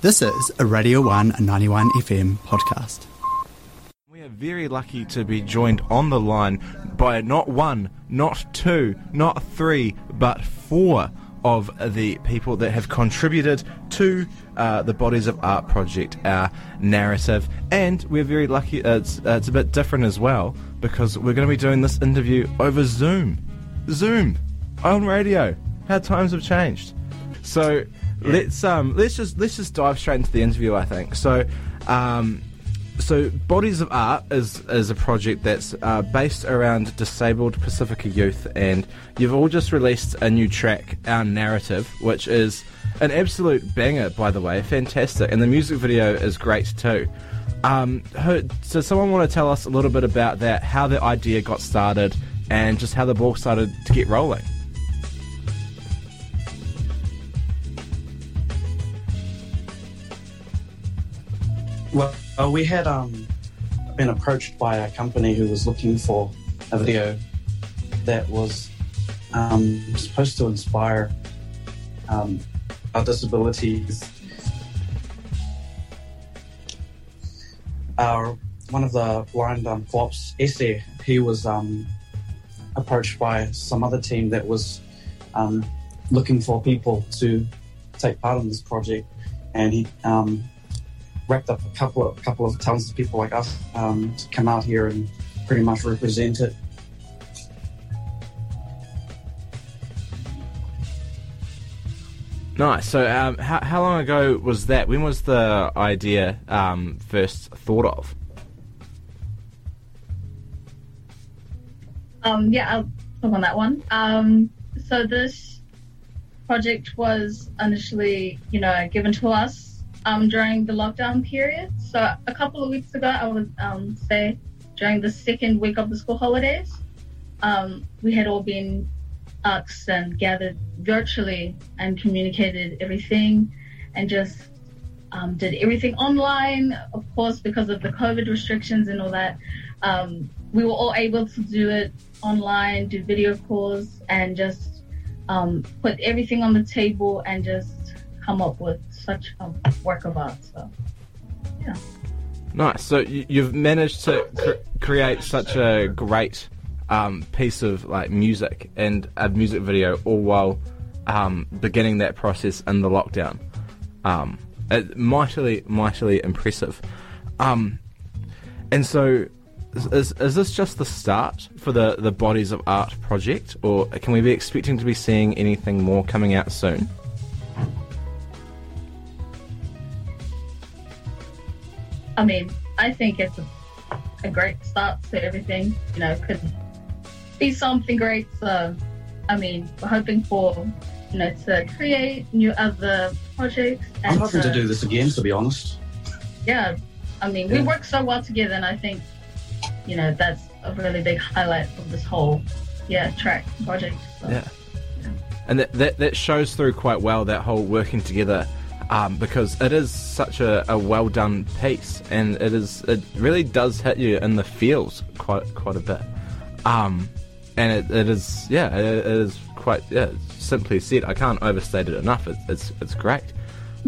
This is a Radio 1 91 FM podcast. We are very lucky to be joined on the line by not one, not two, not three, but four of the people that have contributed to uh, the Bodies of Art project, our narrative. And we're very lucky, uh, it's, uh, it's a bit different as well because we're going to be doing this interview over Zoom. Zoom on radio. How times have changed. So let's um let's just let's just dive straight into the interview. I think so. Um, so Bodies of Art is is a project that's uh, based around disabled Pacifica youth, and you've all just released a new track, Our Narrative, which is an absolute banger, by the way, fantastic, and the music video is great too. Um, so someone want to tell us a little bit about that, how the idea got started, and just how the ball started to get rolling. Well, uh, we had um, been approached by a company who was looking for a video that was um, supposed to inspire um, our disabilities. Our one of the blind um, Esse, he was um, approached by some other team that was um, looking for people to take part in this project, and he wrapped up a couple of couple of talented people like us um, to come out here and pretty much represent it. Nice. So, um, how, how long ago was that? When was the idea um, first thought of? Um, yeah, I'll talk on that one. Um, so this project was initially, you know, given to us um, during the lockdown period. So a couple of weeks ago, I would um, say during the second week of the school holidays, um, we had all been asked and gathered virtually and communicated everything and just um, did everything online, of course, because of the COVID restrictions and all that. Um, we were all able to do it online, do video calls, and just um, put everything on the table and just come up with such a work of art. So, yeah. Nice. So you- you've managed to cr- create such a great um, piece of like music and a music video, all while um, beginning that process in the lockdown. Um, mightily, mightily impressive. Um, and so, is, is this just the start for the the Bodies of Art project, or can we be expecting to be seeing anything more coming out soon? I mean, I think it's a, a great start to everything. You know, could be something great. So, I mean, we're hoping for you know to create new other projects. I'm and hoping to do this again, to be honest. Yeah, I mean, we Yeah. work so well together, and I think you know that's a really big highlight of this whole yeah track project. So. Yeah. And that, that, that shows through quite well that whole working together um, because it is such a, a well done piece and it is it really does hit you in the feels quite quite a bit. Um, and it, it is yeah it, it is quite yeah simply said I can't overstate it enough. It, it's it's great.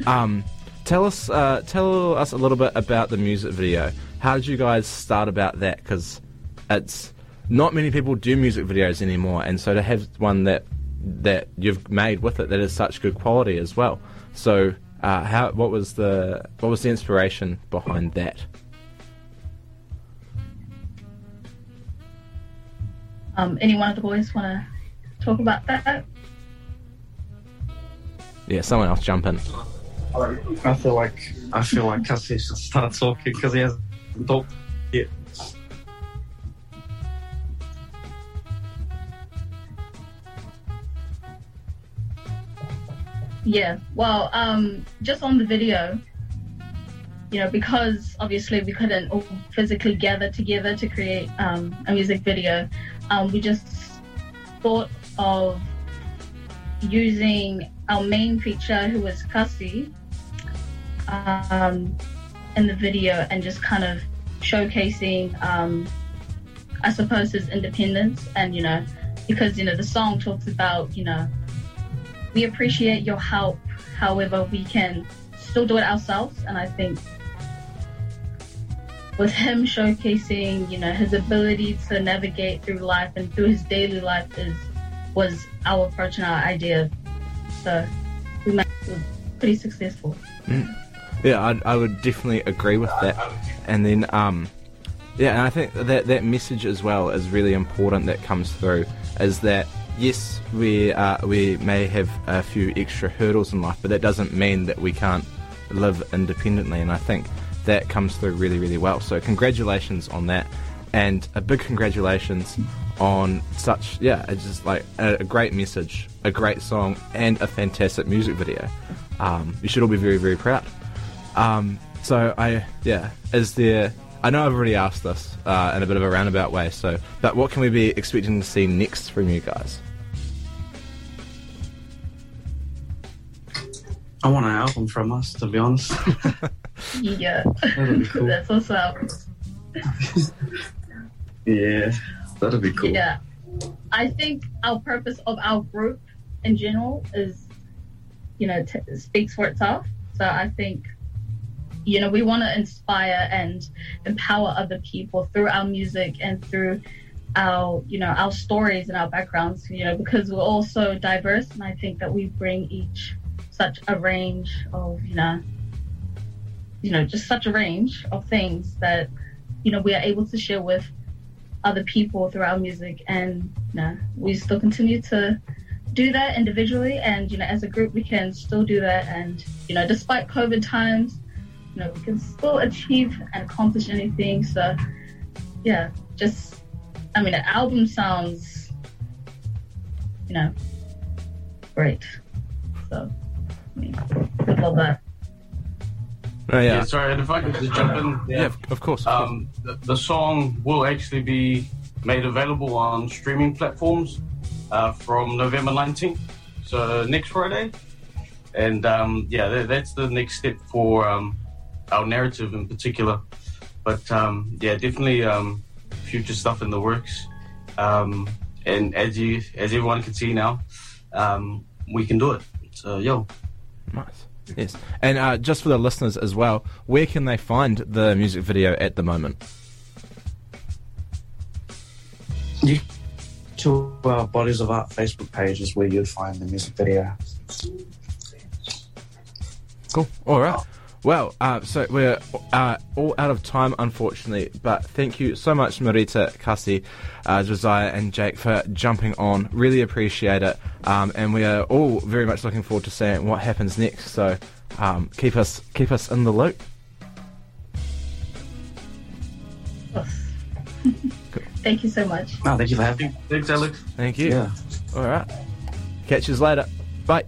Um, tell us uh, tell us a little bit about the music video. How did you guys start about that? Because it's not many people do music videos anymore, and so to have one that that you've made with it that is such good quality as well. So, uh, how what was the what was the inspiration behind that? Um, any one of the boys want to talk about that? Yeah, someone else jump in. I feel like I feel like Kasi should start talking because he hasn't talked yet. Yeah. Well, um, just on the video, you know, because obviously we couldn't all physically gather together to create um, a music video, um, we just thought of using our main feature, who was Kasi, um, in the video and just kind of showcasing, um, I suppose, his independence and, you know, because, you know, the song talks about, you know, we appreciate your help. However, we can still do it ourselves. And I think with him showcasing, you know, his ability to navigate through life and through his daily life is was our approach and our idea. So we made pretty successful. Yeah, I, I would definitely agree with that. And then, um, yeah, and I think that that message as well is really important that comes through is that yes, we uh, we may have a few extra hurdles in life, but that doesn't mean that we can't live independently. And I think that comes through really, really well. So congratulations on that, and a big congratulations on such yeah, it's just like a, a great message, a great song, and a fantastic music video. Um, you should all be very, very proud. Um, so I yeah, is there? I know I've already asked this uh, in a bit of a roundabout way. So, but what can we be expecting to see next from you guys? I want an album from us, to be honest. Yeah, That'd be cool. that's what's up. yeah, that'd be cool. Yeah. I think our purpose of our group in general is, you know, t- speaks for itself. So I think, you know, we want to inspire and empower other people through our music and through our, you know, our stories and our backgrounds, you know, because we're all so diverse. And I think that we bring each such a range of, you know, you know, just such a range of things that, you know, we are able to share with other people through our music and you know, we still continue to do that individually and you know as a group we can still do that and you know despite covid times you know we can still achieve and accomplish anything so yeah just i mean the album sounds you know great so I mean, would love that Oh Yeah, yeah, sorry, and if I could just jump in. yeah, of, of course. of course. Um, the, the song will actually be made available on streaming platforms uh, from November 19th, so next Friday. And um, yeah, that, that's the next step for um, our narrative in particular. But um, yeah, definitely um, future stuff in the works. Um, and as you, as everyone can see now, um, we can do it. So yo, Nice. Yes, and uh, just for the listeners as well, where can they find the music video at the moment? You to our Bodies of Art Facebook page is where you'd find the music video. Cool. All right. Well, uh, so we're uh, all out of time, unfortunately. But thank you so much, Marita, Kasi, uh, Josiah, and Jake for jumping on. Really appreciate it. Um, and we are all very much looking forward to seeing what happens next. So um, keep us keep us in the loop. thank you so much No, thank you for having me. thanks, Alex. Thank you. Yeah. All right. Catch you later. Bye.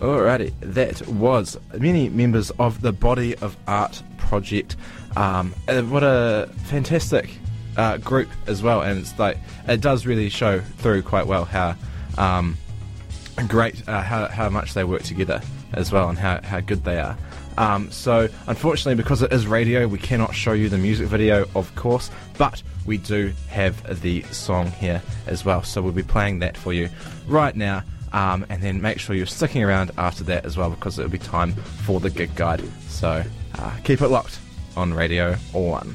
Alrighty, that was many members of the Body of Art project. Um, what a fantastic uh, group as well, and it's like it does really show through quite well how um, great uh, how, how much they work together as well, and how, how good they are. Um, so, unfortunately, because it is radio, we cannot show you the music video, of course, but we do have the song here as well. So, we'll be playing that for you right now. Um, and then make sure you're sticking around after that as well because it'll be time for the gig guide. So, uh, keep it locked on Radio 1.